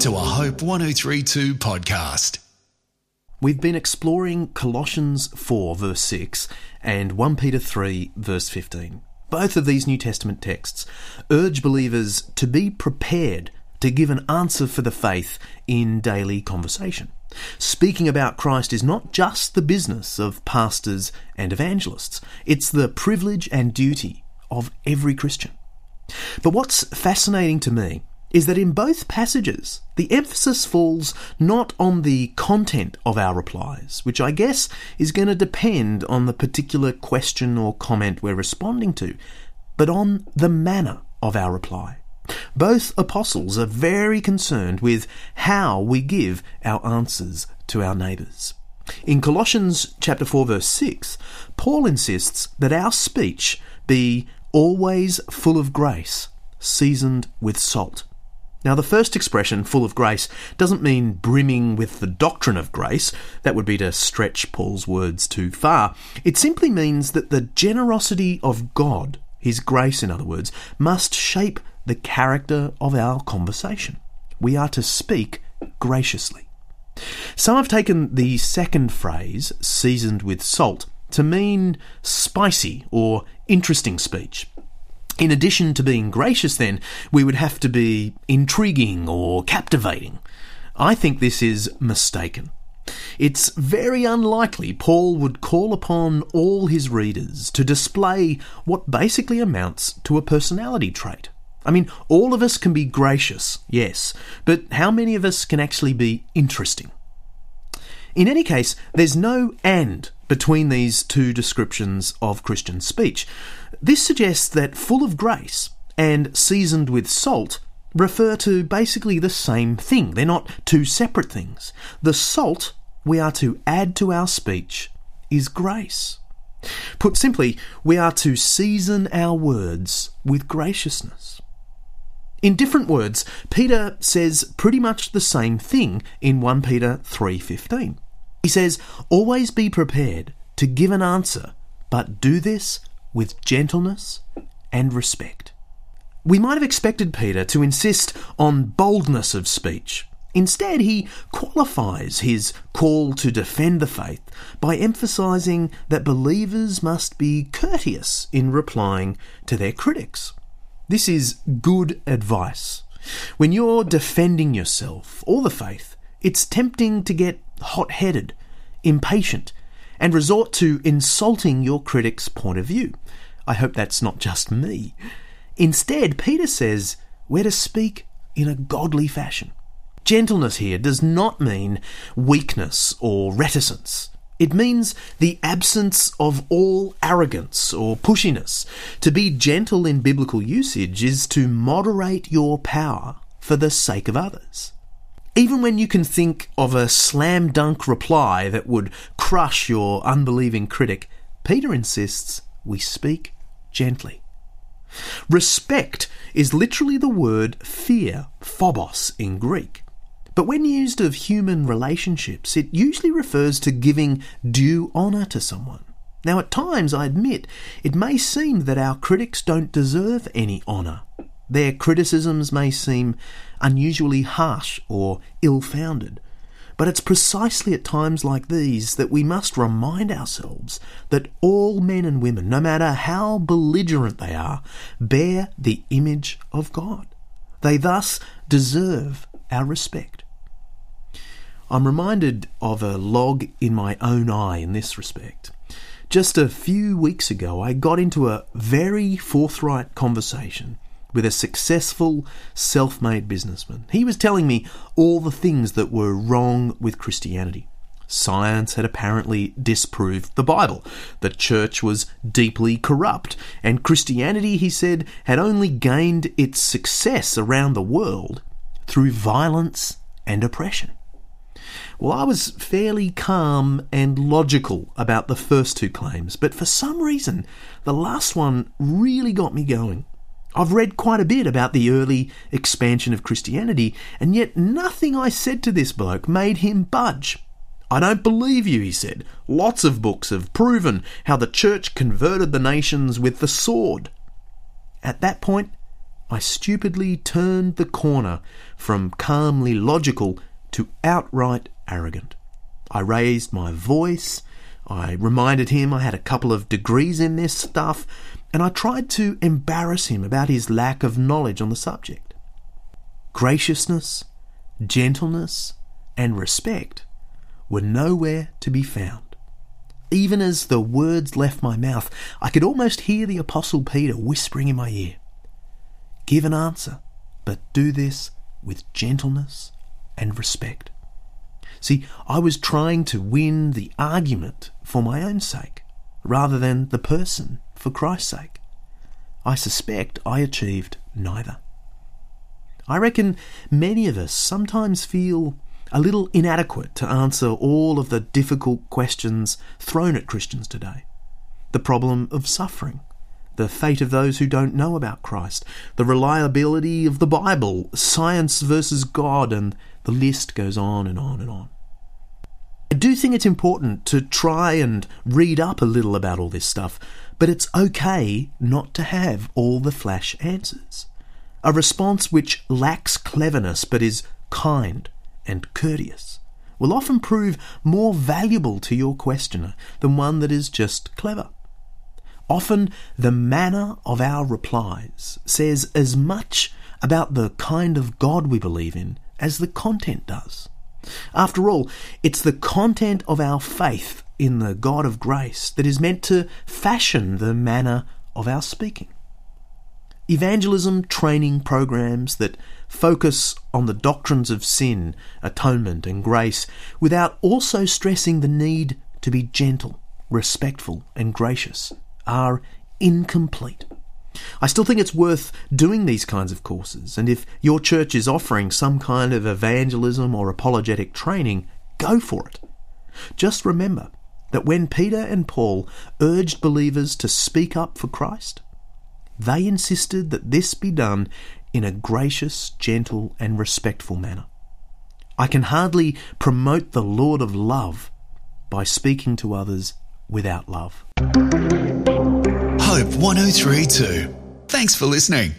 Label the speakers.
Speaker 1: to a Hope 1032 podcast.
Speaker 2: We've been exploring Colossians 4, verse 6, and 1 Peter 3, verse 15. Both of these New Testament texts urge believers to be prepared to give an answer for the faith in daily conversation. Speaking about Christ is not just the business of pastors and evangelists, it's the privilege and duty of every Christian. But what's fascinating to me is that in both passages, the emphasis falls not on the content of our replies, which I guess is going to depend on the particular question or comment we're responding to, but on the manner of our reply. Both apostles are very concerned with how we give our answers to our neighbours. In Colossians chapter 4 verse 6, Paul insists that our speech be always full of grace, seasoned with salt. Now, the first expression, full of grace, doesn't mean brimming with the doctrine of grace. That would be to stretch Paul's words too far. It simply means that the generosity of God, His grace in other words, must shape the character of our conversation. We are to speak graciously. Some have taken the second phrase, seasoned with salt, to mean spicy or interesting speech. In addition to being gracious, then, we would have to be intriguing or captivating. I think this is mistaken. It's very unlikely Paul would call upon all his readers to display what basically amounts to a personality trait. I mean, all of us can be gracious, yes, but how many of us can actually be interesting? In any case, there's no and between these two descriptions of Christian speech. This suggests that full of grace and seasoned with salt refer to basically the same thing. They're not two separate things. The salt we are to add to our speech is grace. Put simply, we are to season our words with graciousness. In different words, Peter says pretty much the same thing in 1 Peter 3:15. He says, "Always be prepared to give an answer, but do this with gentleness and respect." We might have expected Peter to insist on boldness of speech. Instead, he qualifies his call to defend the faith by emphasizing that believers must be courteous in replying to their critics. This is good advice. When you're defending yourself or the faith, it's tempting to get hot headed, impatient, and resort to insulting your critic's point of view. I hope that's not just me. Instead, Peter says we're to speak in a godly fashion. Gentleness here does not mean weakness or reticence. It means the absence of all arrogance or pushiness. To be gentle in biblical usage is to moderate your power for the sake of others. Even when you can think of a slam dunk reply that would crush your unbelieving critic, Peter insists we speak gently. Respect is literally the word fear, phobos in Greek. But when used of human relationships, it usually refers to giving due honour to someone. Now, at times, I admit, it may seem that our critics don't deserve any honour. Their criticisms may seem unusually harsh or ill founded. But it's precisely at times like these that we must remind ourselves that all men and women, no matter how belligerent they are, bear the image of God. They thus deserve our respect. I'm reminded of a log in my own eye in this respect. Just a few weeks ago, I got into a very forthright conversation with a successful, self made businessman. He was telling me all the things that were wrong with Christianity. Science had apparently disproved the Bible. The church was deeply corrupt, and Christianity, he said, had only gained its success around the world through violence and oppression. Well, I was fairly calm and logical about the first two claims, but for some reason, the last one really got me going. I've read quite a bit about the early expansion of Christianity, and yet nothing I said to this bloke made him budge. I don't believe you, he said. Lots of books have proven how the church converted the nations with the sword. At that point, I stupidly turned the corner from calmly logical to outright arrogant. I raised my voice, I reminded him I had a couple of degrees in this stuff, and I tried to embarrass him about his lack of knowledge on the subject. Graciousness, gentleness, and respect were nowhere to be found. Even as the words left my mouth, I could almost hear the Apostle Peter whispering in my ear Give an answer, but do this with gentleness and respect. See, I was trying to win the argument for my own sake, rather than the person for Christ's sake. I suspect I achieved neither. I reckon many of us sometimes feel a little inadequate to answer all of the difficult questions thrown at Christians today. The problem of suffering, the fate of those who don't know about Christ, the reliability of the Bible, science versus God, and the list goes on and on and on. Do think it's important to try and read up a little about all this stuff, but it's okay not to have all the flash answers. A response which lacks cleverness but is kind and courteous will often prove more valuable to your questioner than one that is just clever. Often the manner of our replies says as much about the kind of God we believe in as the content does. After all, it's the content of our faith in the God of grace that is meant to fashion the manner of our speaking evangelism training programs that focus on the doctrines of sin, atonement, and grace without also stressing the need to be gentle, respectful, and gracious are incomplete. I still think it's worth doing these kinds of courses, and if your church is offering some kind of evangelism or apologetic training, go for it. Just remember that when Peter and Paul urged believers to speak up for Christ, they insisted that this be done in a gracious, gentle, and respectful manner. I can hardly promote the Lord of love by speaking to others without love.
Speaker 1: Hope 1032. Thanks for listening.